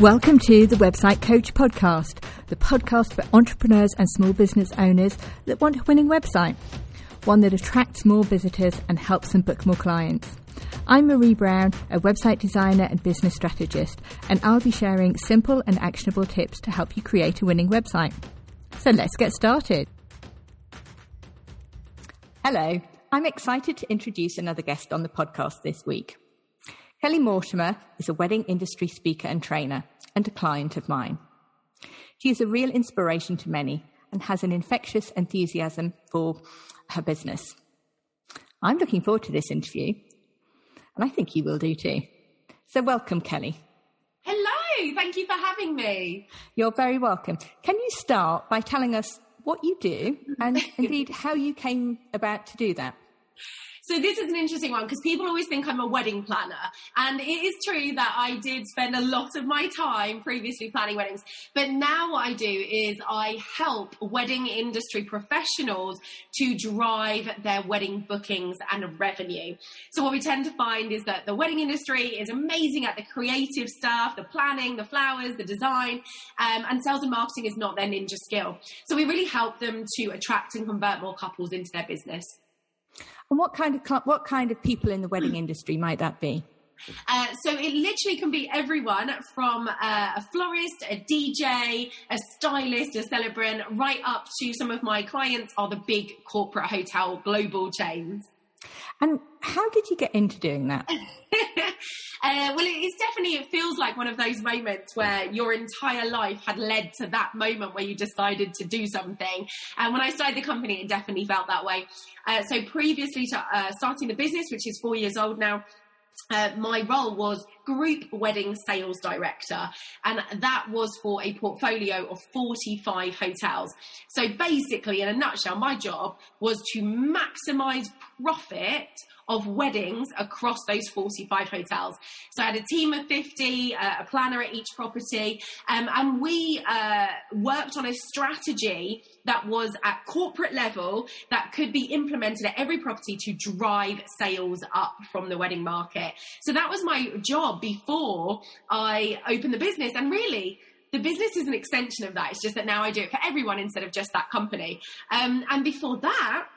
Welcome to the Website Coach Podcast, the podcast for entrepreneurs and small business owners that want a winning website, one that attracts more visitors and helps them book more clients. I'm Marie Brown, a website designer and business strategist, and I'll be sharing simple and actionable tips to help you create a winning website. So let's get started. Hello, I'm excited to introduce another guest on the podcast this week. Kelly Mortimer is a wedding industry speaker and trainer and a client of mine. She is a real inspiration to many and has an infectious enthusiasm for her business. I'm looking forward to this interview, and I think you will do too. So, welcome, Kelly. Hello, thank you for having me. You're very welcome. Can you start by telling us what you do and indeed how you came about to do that? So this is an interesting one because people always think I'm a wedding planner. And it is true that I did spend a lot of my time previously planning weddings. But now what I do is I help wedding industry professionals to drive their wedding bookings and revenue. So what we tend to find is that the wedding industry is amazing at the creative stuff, the planning, the flowers, the design, um, and sales and marketing is not their ninja skill. So we really help them to attract and convert more couples into their business. And what kind of what kind of people in the wedding industry might that be? Uh, so it literally can be everyone from uh, a florist, a DJ, a stylist, a celebrant, right up to some of my clients are the big corporate hotel global chains. And how did you get into doing that? uh, well, it's definitely, it feels like one of those moments where your entire life had led to that moment where you decided to do something. And when I started the company, it definitely felt that way. Uh, so previously to uh, starting the business, which is four years old now, uh, my role was group wedding sales director, and that was for a portfolio of 45 hotels. So basically, in a nutshell, my job was to maximize profit of weddings across those 45 hotels. So I had a team of 50, uh, a planner at each property, um, and we uh, worked on a strategy that was at corporate level that could be implemented at every property to drive sales up from the wedding market. So that was my job before I opened the business. And really, the business is an extension of that. It's just that now I do it for everyone instead of just that company. Um, and before that,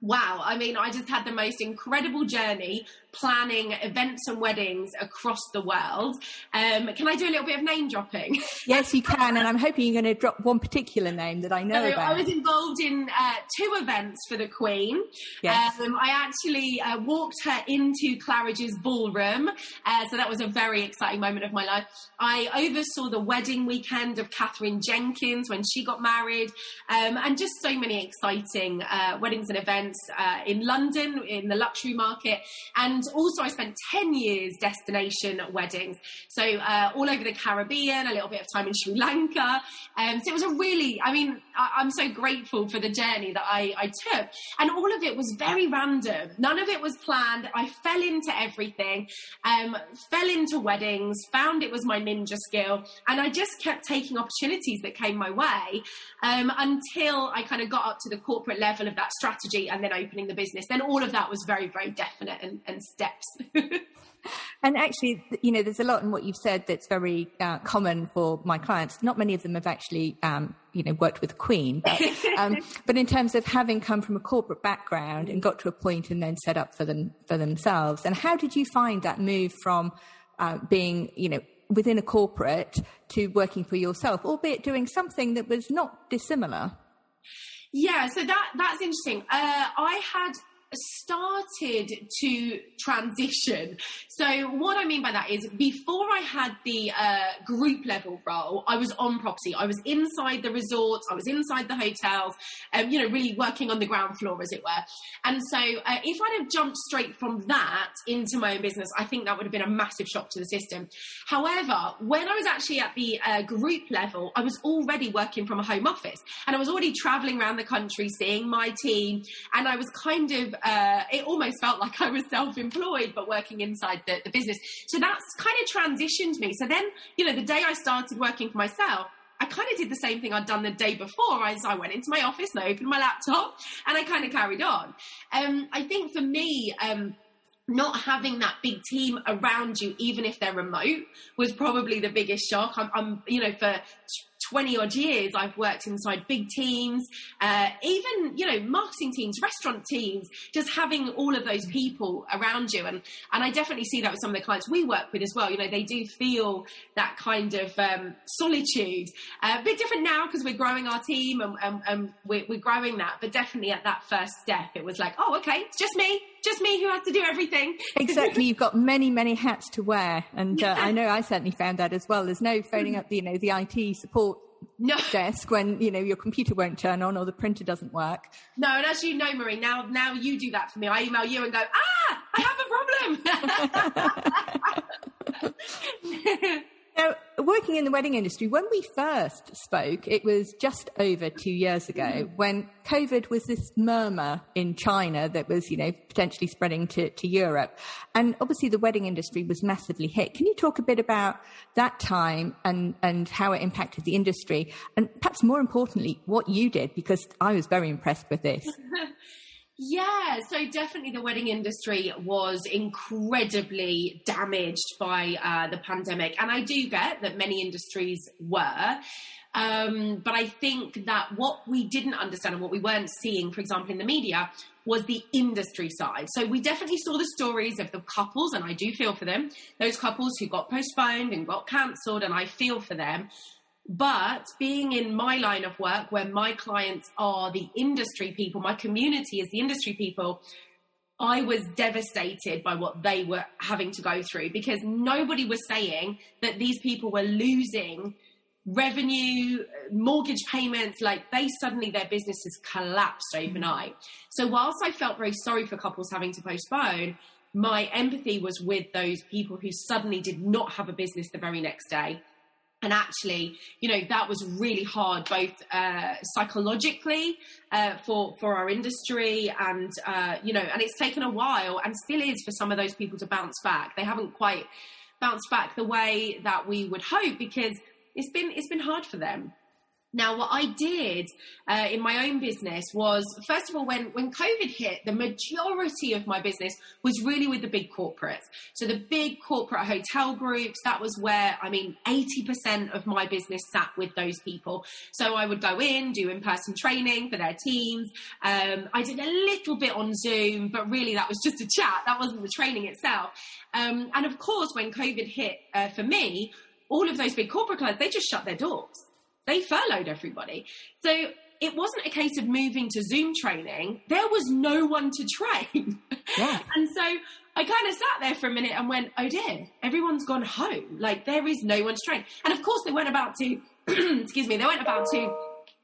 wow, I mean, I just had the most incredible journey planning events and weddings across the world. Um, can I do a little bit of name dropping? yes, you can. And I'm hoping you're going to drop one particular name that I know so about. I was involved in uh, two events for the Queen. Yes. Um, I actually uh, walked her into Claridge's ballroom. Uh, so that was a very exciting moment of my life. I oversaw the wedding weekend of Katherine Jenkins when she got married, um, and just so many exciting uh, weddings and events uh, in London in the luxury market. And and also, I spent 10 years destination weddings. So, uh, all over the Caribbean, a little bit of time in Sri Lanka. Um, so, it was a really, I mean, I, am so grateful for the journey that I, I took. And all of it was very random. None of it was planned. I fell into everything, um, fell into weddings, found it was my ninja skill. And I just kept taking opportunities that came my way um, until I kind of got up to the corporate level of that strategy and then opening the business. Then all of that was very, very definite and, and steps. and actually, you know, there's a lot in what you've said that's very uh, common for my clients. Not many of them have actually, um, you know, worked with the Queen, but, um, but in terms of having come from a corporate background and got to a point and then set up for them for themselves. And how did you find that move from uh, being, you know, within a corporate to working for yourself, albeit doing something that was not dissimilar? Yeah, so that that's interesting. Uh, I had started to transition. So what I mean by that is before I had the uh, group level role, I was on property. I was inside the resorts. I was inside the hotels, um, you know, really working on the ground floor, as it were. And so uh, if I'd have jumped straight from that into my own business, I think that would have been a massive shock to the system. However, when I was actually at the uh, group level, I was already working from a home office and I was already traveling around the country, seeing my team, and I was kind of uh, it almost felt like I was self-employed, but working inside the, the business. So that's kind of transitioned me. So then, you know, the day I started working for myself, I kind of did the same thing I'd done the day before. As I went into my office and I opened my laptop and I kind of carried on. Um, I think for me, um, not having that big team around you, even if they're remote, was probably the biggest shock. I'm, I'm you know, for 20 odd years, I've worked inside big teams, uh, even, you know, marketing teams, restaurant teams, just having all of those people around you. And, and I definitely see that with some of the clients we work with as well. You know, they do feel that kind of um, solitude. Uh, a bit different now because we're growing our team and, and, and we're, we're growing that. But definitely at that first step, it was like, oh, okay, it's just me just me who has to do everything. exactly. You've got many, many hats to wear. And uh, I know I certainly found that as well. There's no phoning up, you know, the IT support no. desk when you know your computer won't turn on or the printer doesn't work. No, and as you know, Marie, now now you do that for me. I email you and go, ah, I have a problem. Now, working in the wedding industry, when we first spoke, it was just over two years ago mm-hmm. when COVID was this murmur in China that was, you know, potentially spreading to, to Europe. And obviously the wedding industry was massively hit. Can you talk a bit about that time and, and how it impacted the industry? And perhaps more importantly, what you did, because I was very impressed with this. Yeah, so definitely the wedding industry was incredibly damaged by uh, the pandemic. And I do get that many industries were. Um, but I think that what we didn't understand and what we weren't seeing, for example, in the media, was the industry side. So we definitely saw the stories of the couples, and I do feel for them, those couples who got postponed and got cancelled, and I feel for them. But being in my line of work where my clients are the industry people, my community is the industry people, I was devastated by what they were having to go through because nobody was saying that these people were losing revenue, mortgage payments, like they suddenly their businesses collapsed overnight. So whilst I felt very sorry for couples having to postpone, my empathy was with those people who suddenly did not have a business the very next day and actually, you know, that was really hard, both uh, psychologically uh, for for our industry, and uh, you know, and it's taken a while, and still is for some of those people to bounce back. They haven't quite bounced back the way that we would hope because it's been it's been hard for them. Now, what I did uh, in my own business was, first of all, when, when COVID hit, the majority of my business was really with the big corporates. So the big corporate hotel groups, that was where, I mean, 80% of my business sat with those people. So I would go in, do in-person training for their teams. Um, I did a little bit on Zoom, but really that was just a chat. That wasn't the training itself. Um, and of course, when COVID hit uh, for me, all of those big corporate clients, they just shut their doors they furloughed everybody. So it wasn't a case of moving to Zoom training. There was no one to train. Yeah. and so I kind of sat there for a minute and went, oh dear, everyone's gone home. Like there is no one to train. And of course they weren't about to, excuse me, they weren't about to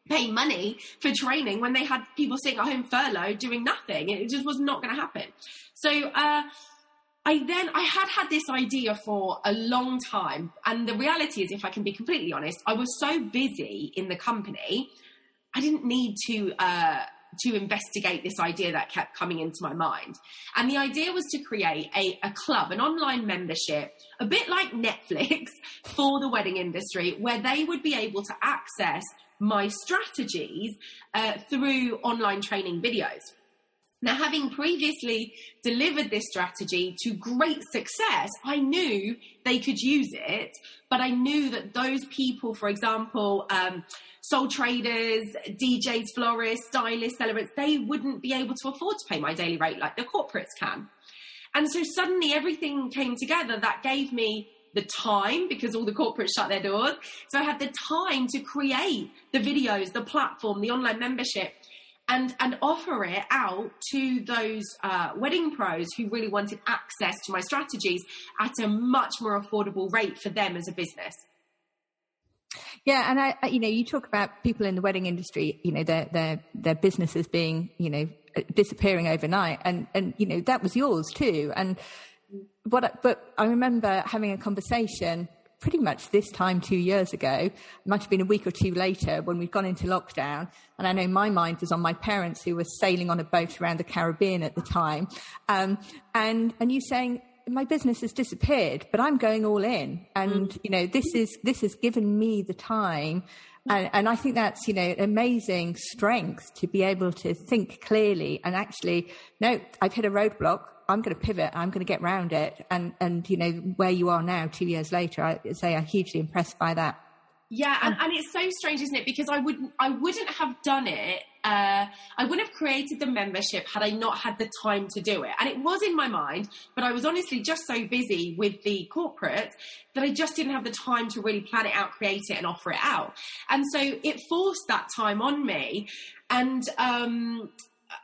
pay money for training when they had people sitting at home furloughed doing nothing. It just was not going to happen. So, uh, I then I had had this idea for a long time, and the reality is, if I can be completely honest, I was so busy in the company, I didn't need to uh, to investigate this idea that kept coming into my mind. And the idea was to create a, a club, an online membership, a bit like Netflix for the wedding industry, where they would be able to access my strategies uh, through online training videos. Now, having previously delivered this strategy to great success, I knew they could use it, but I knew that those people, for example, um, sole traders, DJs, florists, stylists, celebrants, they wouldn't be able to afford to pay my daily rate like the corporates can. And so suddenly everything came together that gave me the time because all the corporates shut their doors. So I had the time to create the videos, the platform, the online membership and and offer it out to those uh, wedding pros who really wanted access to my strategies at a much more affordable rate for them as a business. Yeah, and I, you know, you talk about people in the wedding industry, you know, their their their businesses being, you know, disappearing overnight, and and you know that was yours too. And what, I, but I remember having a conversation pretty much this time two years ago. It might have been a week or two later when we'd gone into lockdown. And I know my mind was on my parents who were sailing on a boat around the Caribbean at the time. Um, and, and you saying, my business has disappeared, but I'm going all in. And, mm. you know, this is, this has given me the time and, and, I think that's, you know, amazing strength to be able to think clearly and actually, no, I've hit a roadblock. I'm going to pivot. I'm going to get round it. And, and, you know, where you are now, two years later, I say I'm hugely impressed by that. Yeah, and, and it's so strange, isn't it? Because I wouldn't, I wouldn't have done it. Uh, I wouldn't have created the membership had I not had the time to do it. And it was in my mind, but I was honestly just so busy with the corporate that I just didn't have the time to really plan it out, create it, and offer it out. And so it forced that time on me. And um,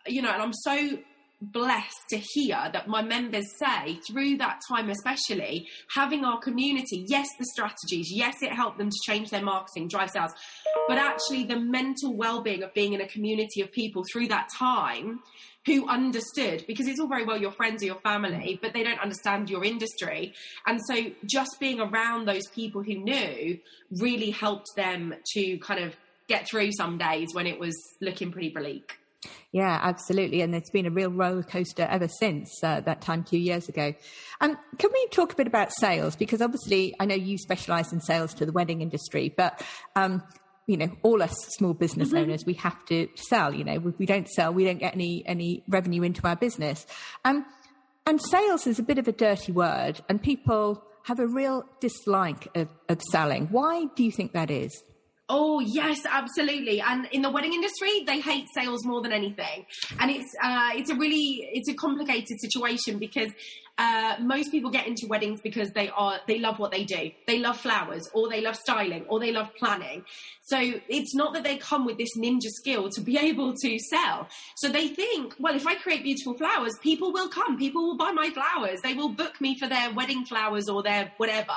you know, and I'm so blessed to hear that my members say through that time especially having our community yes the strategies yes it helped them to change their marketing drive sales but actually the mental well-being of being in a community of people through that time who understood because it's all very well your friends or your family but they don't understand your industry. And so just being around those people who knew really helped them to kind of get through some days when it was looking pretty bleak yeah, absolutely. And it's been a real roller coaster ever since uh, that time two years ago. Um, can we talk a bit about sales? Because obviously, I know you specialize in sales to the wedding industry, but um, you know, all us small business mm-hmm. owners, we have to sell. You know, if we don't sell, we don't get any any revenue into our business. Um, and sales is a bit of a dirty word, and people have a real dislike of, of selling. Why do you think that is? Oh yes, absolutely. And in the wedding industry, they hate sales more than anything. And it's uh, it's a really it's a complicated situation because uh, most people get into weddings because they are they love what they do. They love flowers, or they love styling, or they love planning. So it's not that they come with this ninja skill to be able to sell. So they think, well, if I create beautiful flowers, people will come. People will buy my flowers. They will book me for their wedding flowers or their whatever.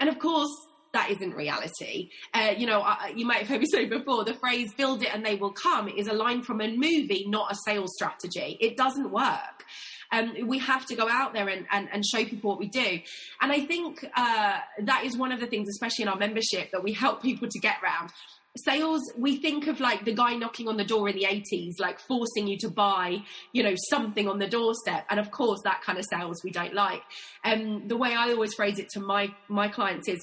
And of course, that isn't reality. Uh, you know, I, you might have heard me say before, the phrase build it and they will come is a line from a movie, not a sales strategy. It doesn't work. Um, we have to go out there and, and, and, show people what we do. And I think uh, that is one of the things, especially in our membership, that we help people to get around. Sales, we think of like the guy knocking on the door in the 80s, like forcing you to buy, you know, something on the doorstep. And of course, that kind of sales we don't like. Um, the way I always phrase it to my, my clients is,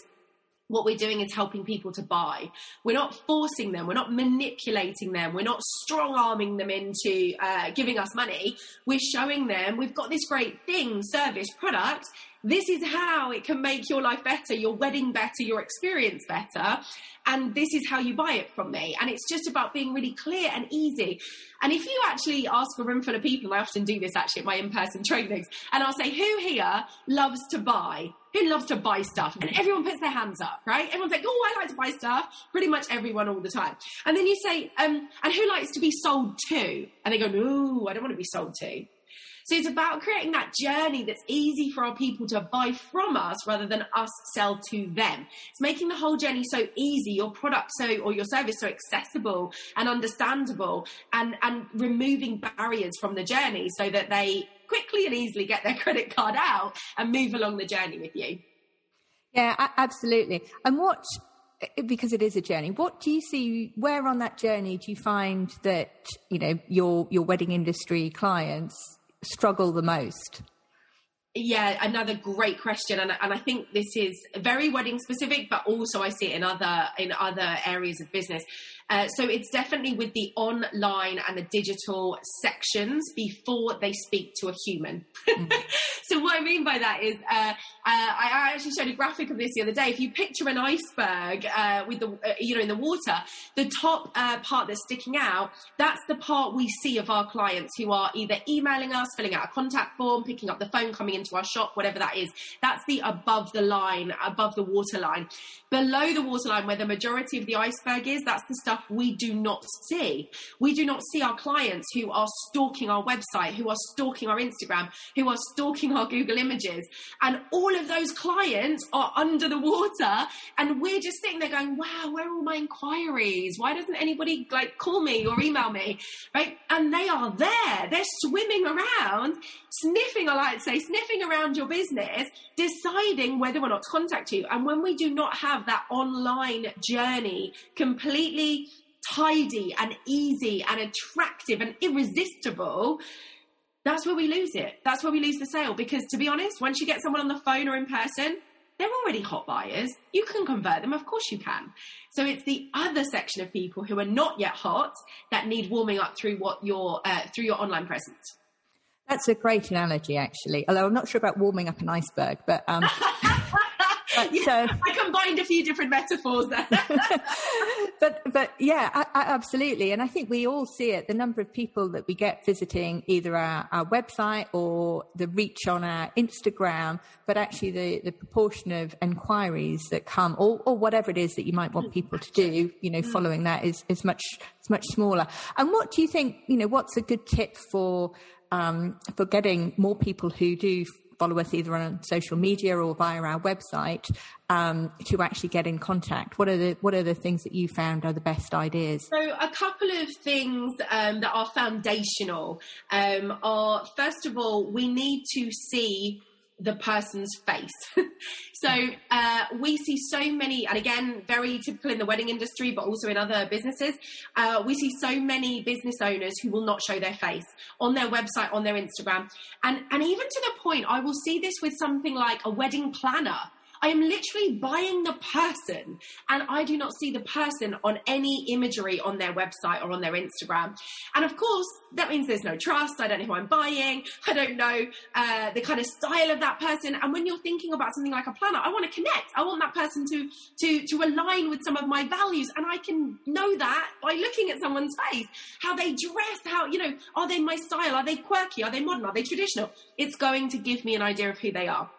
what we're doing is helping people to buy. We're not forcing them. We're not manipulating them. We're not strong arming them into uh, giving us money. We're showing them we've got this great thing, service, product. This is how it can make your life better, your wedding better, your experience better. And this is how you buy it from me. And it's just about being really clear and easy. And if you actually ask a room full of people, I often do this actually at my in person trainings, and I'll say, who here loves to buy? Who loves to buy stuff? And everyone puts their hands up, right? Everyone's like, oh, I like to buy stuff. Pretty much everyone all the time. And then you say, um, and who likes to be sold to? And they go, no, I don't want to be sold to. So it's about creating that journey that's easy for our people to buy from us rather than us sell to them. It's making the whole journey so easy, your product so or your service so accessible and understandable and and removing barriers from the journey so that they quickly and easily get their credit card out and move along the journey with you. Yeah, absolutely. And what because it is a journey. What do you see? Where on that journey do you find that you know your your wedding industry clients struggle the most? Yeah, another great question, and, and I think this is very wedding specific, but also I see it in other in other areas of business. Uh, so it's definitely with the online and the digital sections before they speak to a human. Mm. so what I mean by that is, uh, uh, I actually showed a graphic of this the other day. If you picture an iceberg uh, with the, uh, you know, in the water, the top uh, part that's sticking out, that's the part we see of our clients who are either emailing us, filling out a contact form, picking up the phone, coming into our shop, whatever that is. That's the above the line, above the waterline. Below the waterline, where the majority of the iceberg is, that's the stuff we do not see. We do not see our clients who are stalking our website, who are stalking our Instagram, who are stalking our Google images. And all of those clients are under the water. And we're just sitting there going, wow, where are all my inquiries? Why doesn't anybody like call me or email me? Right. And they are there. They're swimming around, sniffing, I like to say, sniffing around your business, deciding whether or not to contact you. And when we do not have have that online journey completely tidy and easy and attractive and irresistible, that's where we lose it. That's where we lose the sale. Because to be honest, once you get someone on the phone or in person, they're already hot buyers. You can convert them, of course you can. So it's the other section of people who are not yet hot that need warming up through what your uh, through your online presence. That's a great analogy, actually. Although I'm not sure about warming up an iceberg, but um, but, yeah, uh, I combined a few different metaphors there. but but yeah, I, I, absolutely. And I think we all see it. The number of people that we get visiting either our, our website or the reach on our Instagram, but actually the, the proportion of inquiries that come, or, or whatever it is that you might want people to do, you know, following that is is much is much smaller. And what do you think? You know, what's a good tip for um, for getting more people who do follow us either on social media or via our website um, to actually get in contact? What are the what are the things that you found are the best ideas? So a couple of things um, that are foundational um, are first of all we need to see the person's face. so uh, we see so many, and again, very typical in the wedding industry, but also in other businesses. Uh, we see so many business owners who will not show their face on their website, on their Instagram, and and even to the point, I will see this with something like a wedding planner I am literally buying the person and I do not see the person on any imagery on their website or on their Instagram. And of course, that means there's no trust. I don't know who I'm buying. I don't know uh, the kind of style of that person. And when you're thinking about something like a planner, I want to connect. I want that person to, to, to align with some of my values. And I can know that by looking at someone's face, how they dress, how, you know, are they my style? Are they quirky? Are they modern? Are they traditional? It's going to give me an idea of who they are.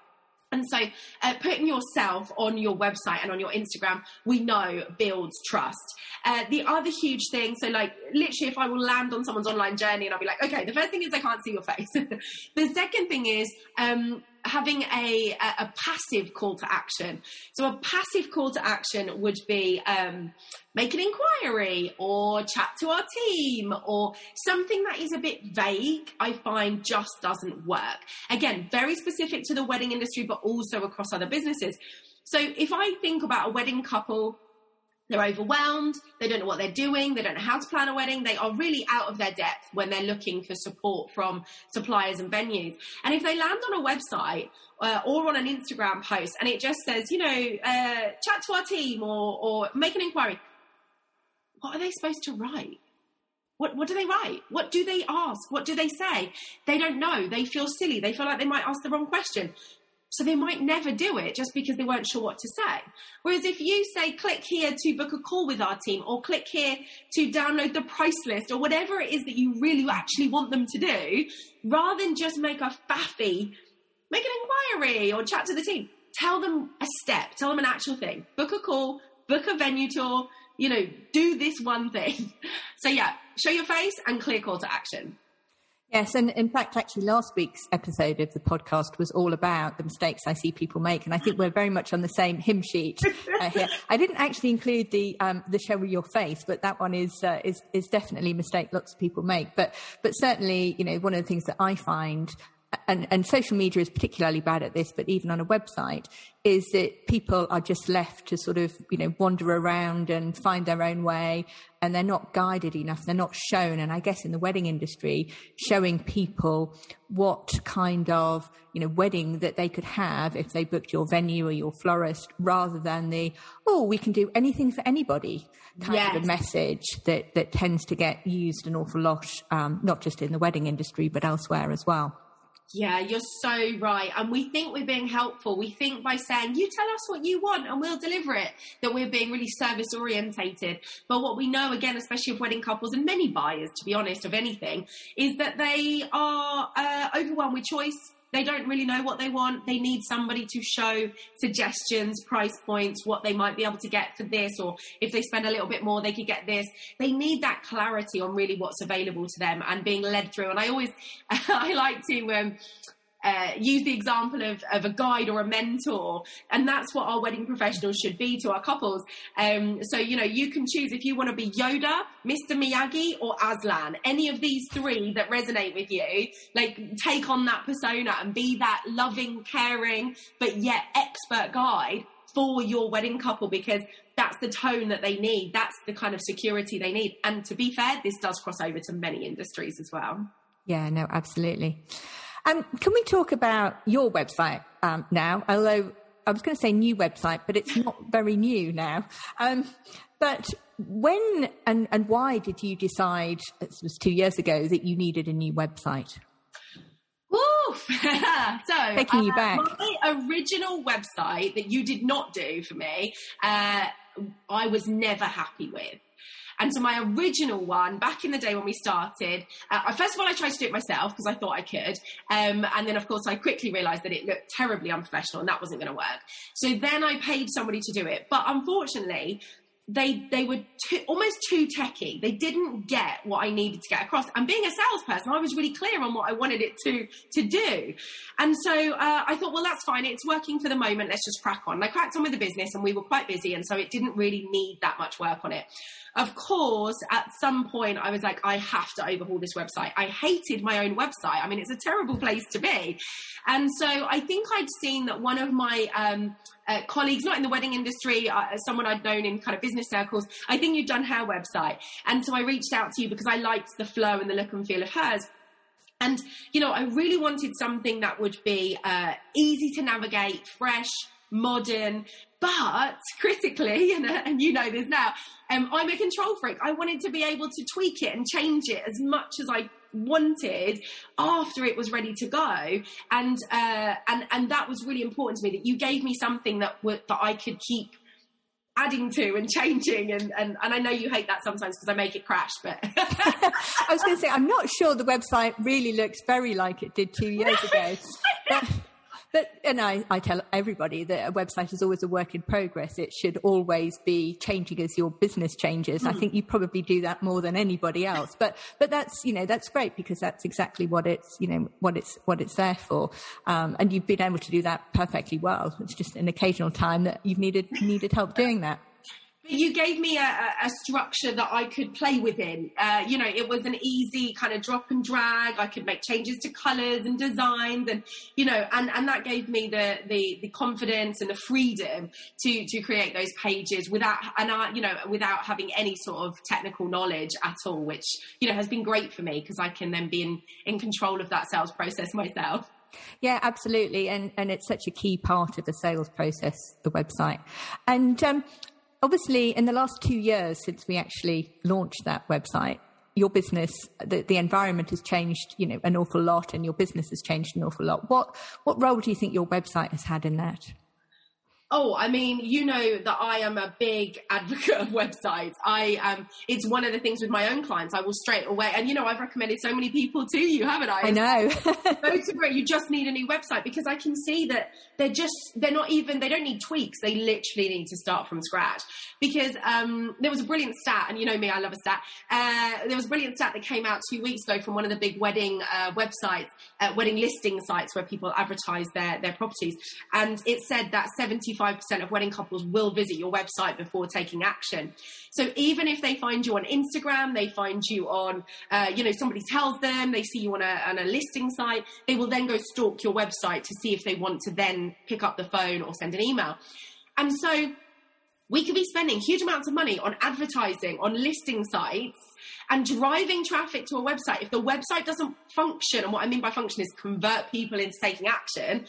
And so, uh, putting yourself on your website and on your Instagram, we know builds trust. Uh, the other huge thing, so like literally, if I will land on someone's online journey and I'll be like, okay, the first thing is I can't see your face. the second thing is um, having a, a, passive call to action. So a passive call to action would be um, make an inquiry or chat to our team or something that is a bit vague. I find just doesn't work. Again, very specific to the wedding industry, but also across other businesses. So if I think about a wedding couple they're overwhelmed. They don't know what they're doing. They don't know how to plan a wedding. They are really out of their depth when they're looking for support from suppliers and venues. And if they land on a website uh, or on an Instagram post and it just says, you know, uh, chat to our team or, or make an inquiry, what are they supposed to write? What, what do they write? What do they ask? What do they say? They don't know. They feel silly. They feel like they might ask the wrong question. So they might never do it just because they weren't sure what to say. Whereas if you say, click here to book a call with our team, or click here to download the price list, or whatever it is that you really actually want them to do, rather than just make a faffy, make an inquiry or chat to the team, tell them a step, tell them an actual thing. Book a call, book a venue tour, you know, do this one thing. So yeah, show your face and clear call to action. Yes, and in fact, actually, last week's episode of the podcast was all about the mistakes I see people make, and I think we're very much on the same hymn sheet uh, here. I didn't actually include the um, the show with your face, but that one is uh, is is definitely a mistake lots of people make. But but certainly, you know, one of the things that I find and, and social media is particularly bad at this, but even on a website, is that people are just left to sort of, you know, wander around and find their own way and they're not guided enough. They're not shown. And I guess in the wedding industry, showing people what kind of, you know, wedding that they could have if they booked your venue or your florist rather than the, oh, we can do anything for anybody kind yes. of a message that, that tends to get used an awful lot, um, not just in the wedding industry, but elsewhere as well. Yeah, you're so right. And we think we're being helpful. We think by saying, you tell us what you want and we'll deliver it, that we're being really service orientated. But what we know, again, especially of wedding couples and many buyers, to be honest, of anything, is that they are uh, overwhelmed with choice they don't really know what they want. They need somebody to show suggestions, price points, what they might be able to get for this, or if they spend a little bit more, they could get this. They need that clarity on really what's available to them and being led through. And I always, I like to, um, uh, use the example of, of a guide or a mentor. And that's what our wedding professionals should be to our couples. Um, so, you know, you can choose if you want to be Yoda, Mr. Miyagi, or Aslan. Any of these three that resonate with you, like take on that persona and be that loving, caring, but yet expert guide for your wedding couple because that's the tone that they need. That's the kind of security they need. And to be fair, this does cross over to many industries as well. Yeah, no, absolutely. Um, can we talk about your website um, now? Although I was going to say new website, but it's not very new now. Um, but when and, and why did you decide, it was two years ago, that you needed a new website? So, taking you uh, back. My original website that you did not do for me, uh, I was never happy with. And so my original one, back in the day when we started, uh, first of all, I tried to do it myself because I thought I could. Um, and then, of course, I quickly realized that it looked terribly unprofessional and that wasn't going to work. So then I paid somebody to do it. But unfortunately, they they were too, almost too techy. They didn't get what I needed to get across. And being a salesperson, I was really clear on what I wanted it to to do. And so uh, I thought, well, that's fine. It's working for the moment. Let's just crack on. And I cracked on with the business, and we were quite busy, and so it didn't really need that much work on it. Of course, at some point, I was like, I have to overhaul this website. I hated my own website. I mean, it's a terrible place to be. And so I think I'd seen that one of my um, uh, colleagues, not in the wedding industry, uh, someone I'd known in kind of business circles, I think you'd done her website. And so I reached out to you because I liked the flow and the look and feel of hers. And, you know, I really wanted something that would be uh, easy to navigate, fresh, modern, but critically, and, uh, and you know this now, um, I'm a control freak. I wanted to be able to tweak it and change it as much as I wanted after it was ready to go. And uh, and and that was really important to me that you gave me something that w- that I could keep adding to and changing. And and, and I know you hate that sometimes because I make it crash but I was going to say I'm not sure the website really looks very like it did 2 years ago but and I, I tell everybody that a website is always a work in progress. It should always be changing as your business changes. Mm. I think you probably do that more than anybody else. But, but that's, you know, that's great because that's exactly what it's, you know, what it's, what it's there for. Um, and you've been able to do that perfectly well. It's just an occasional time that you've needed, needed help doing that you gave me a, a, structure that I could play within. Uh, you know, it was an easy kind of drop and drag. I could make changes to colors and designs, and you know, and, and that gave me the, the the confidence and the freedom to to create those pages without and I, you know, without having any sort of technical knowledge at all, which you know has been great for me because I can then be in in control of that sales process myself. Yeah, absolutely, and and it's such a key part of the sales process, the website. And um, obviously, in the last two years since we actually launched that website, your business, the, the environment has changed, you know, an awful lot, and your business has changed an awful lot. What what role do you think your website has had in that? Oh, I mean, you know that I am a big advocate of websites. I um, it's one of the things with my own clients. I will straight away, and you know, I've recommended so many people to you, haven't I? I know. go to it. You just need a new website because I can see that they're just they're not even they don't need tweaks. They literally need to start from scratch. Because um, there was a brilliant stat, and you know me, I love a stat. Uh, there was a brilliant stat that came out two weeks ago from one of the big wedding uh, websites, uh, wedding listing sites where people advertise their their properties, and it said that seventy 75% of wedding couples will visit your website before taking action. So even if they find you on Instagram, they find you on, uh, you know, somebody tells them, they see you on a, on a listing site, they will then go stalk your website to see if they want to then pick up the phone or send an email. And so we could be spending huge amounts of money on advertising on listing sites and driving traffic to a website. If the website doesn't function, and what I mean by function is convert people into taking action,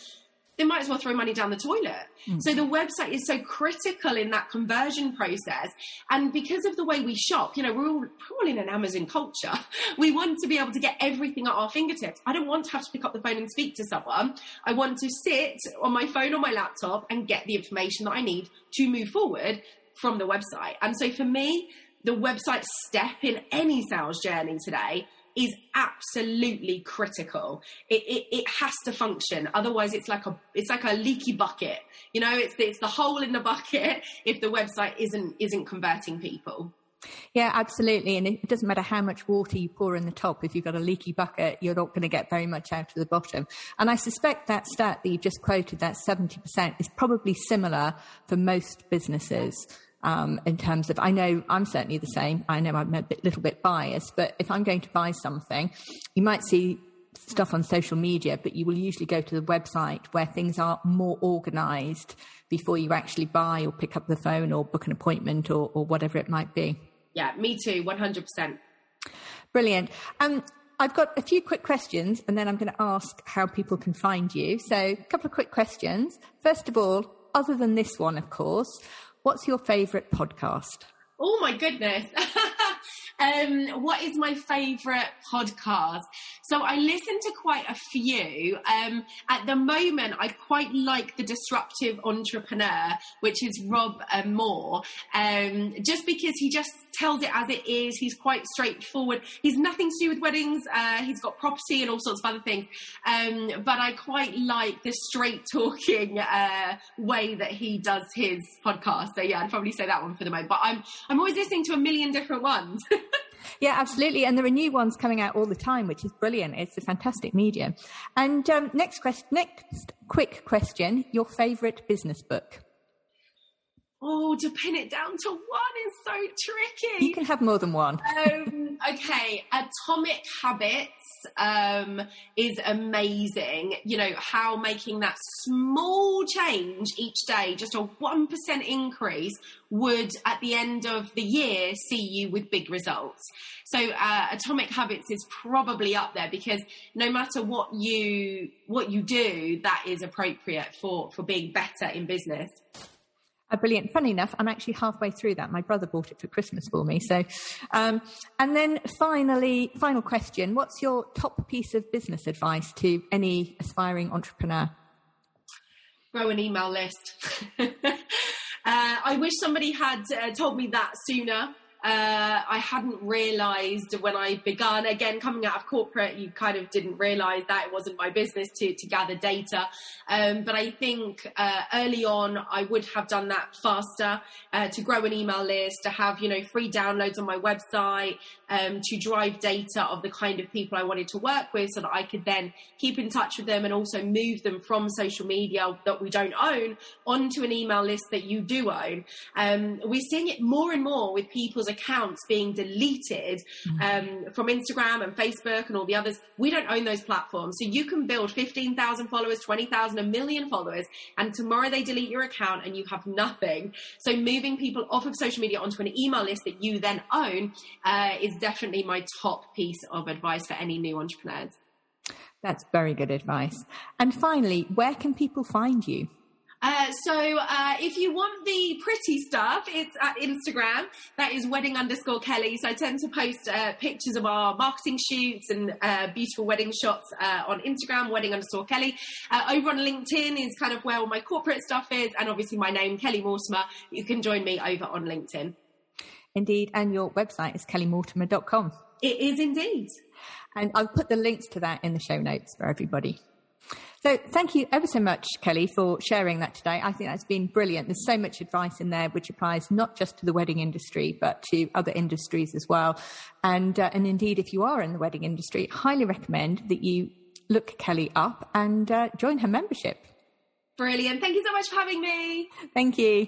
they might as well throw money down the toilet. Mm. So the website is so critical in that conversion process. And because of the way we shop, you know, we're all, we're all in an Amazon culture. We want to be able to get everything at our fingertips. I don't want to have to pick up the phone and speak to someone. I want to sit on my phone or my laptop and get the information that I need to move forward from the website. And so for me, the website step in any sales journey today is absolutely critical. It, it, it has to function. Otherwise, it's like a it's like a leaky bucket. You know, it's it's the hole in the bucket if the website isn't isn't converting people. Yeah, absolutely. And it doesn't matter how much water you pour in the top. If you've got a leaky bucket, you're not going to get very much out of the bottom. And I suspect that stat that you just quoted, that 70%, is probably similar for most businesses um, in terms of, I know I'm certainly the same. I know I'm a bit, little bit biased, but if I'm going to buy something, you might see stuff on social media, but you will usually go to the website where things are more organized before you actually buy or pick up the phone or book an appointment or, or whatever it might be. Yeah, me too, 100%. Brilliant. Um, I've got a few quick questions and then I'm going to ask how people can find you. So, a couple of quick questions. First of all, other than this one, of course, What's your favourite podcast? Oh my goodness. Um, what is my favourite podcast? So I listen to quite a few. Um, at the moment, I quite like the Disruptive Entrepreneur, which is Rob uh, Moore, um, just because he just tells it as it is. He's quite straightforward. He's nothing to do with weddings. Uh, he's got property and all sorts of other things. Um, but I quite like the straight talking uh, way that he does his podcast. So yeah, I'd probably say that one for the moment. But I'm I'm always listening to a million different ones. Yeah, absolutely. And there are new ones coming out all the time, which is brilliant. It's a fantastic medium. And um, next question, next quick question: Your favourite business book? Oh, to pin it down to one is so tricky. You can have more than one. um, okay, Atomic Habits um, is amazing. You know, how making that small change each day, just a 1% increase, would at the end of the year see you with big results. So, uh, Atomic Habits is probably up there because no matter what you what you do, that is appropriate for for being better in business. Oh, brilliant. Funny enough, I'm actually halfway through that. My brother bought it for Christmas for me. So, um, and then finally, final question. What's your top piece of business advice to any aspiring entrepreneur? Grow an email list. uh, I wish somebody had uh, told me that sooner. Uh, I hadn't realised when I began. Again, coming out of corporate, you kind of didn't realise that it wasn't my business to, to gather data. Um, but I think uh, early on, I would have done that faster uh, to grow an email list, to have you know free downloads on my website, um, to drive data of the kind of people I wanted to work with, so that I could then keep in touch with them and also move them from social media that we don't own onto an email list that you do own. Um, we're seeing it more and more with people's accounts being deleted mm-hmm. um, from Instagram and Facebook and all the others. We don't own those platforms. So you can build 15,000 followers, 20,000, a million followers, and tomorrow they delete your account and you have nothing. So moving people off of social media onto an email list that you then own uh, is definitely my top piece of advice for any new entrepreneurs. That's very good advice. And finally, where can people find you? Uh, so uh, if you want the pretty stuff, it's at Instagram. That is wedding underscore Kelly. So I tend to post uh, pictures of our marketing shoots and uh, beautiful wedding shots uh, on Instagram, wedding underscore Kelly. over on LinkedIn is kind of where all my corporate stuff is, and obviously my name, Kelly Mortimer. You can join me over on LinkedIn. Indeed, and your website is kellymortimer.com. It is indeed. And I'll put the links to that in the show notes for everybody. So thank you ever so much, Kelly, for sharing that today. I think that's been brilliant. There's so much advice in there which applies not just to the wedding industry, but to other industries as well. And, uh, and indeed, if you are in the wedding industry, highly recommend that you look Kelly up and uh, join her membership. Brilliant. Thank you so much for having me. Thank you.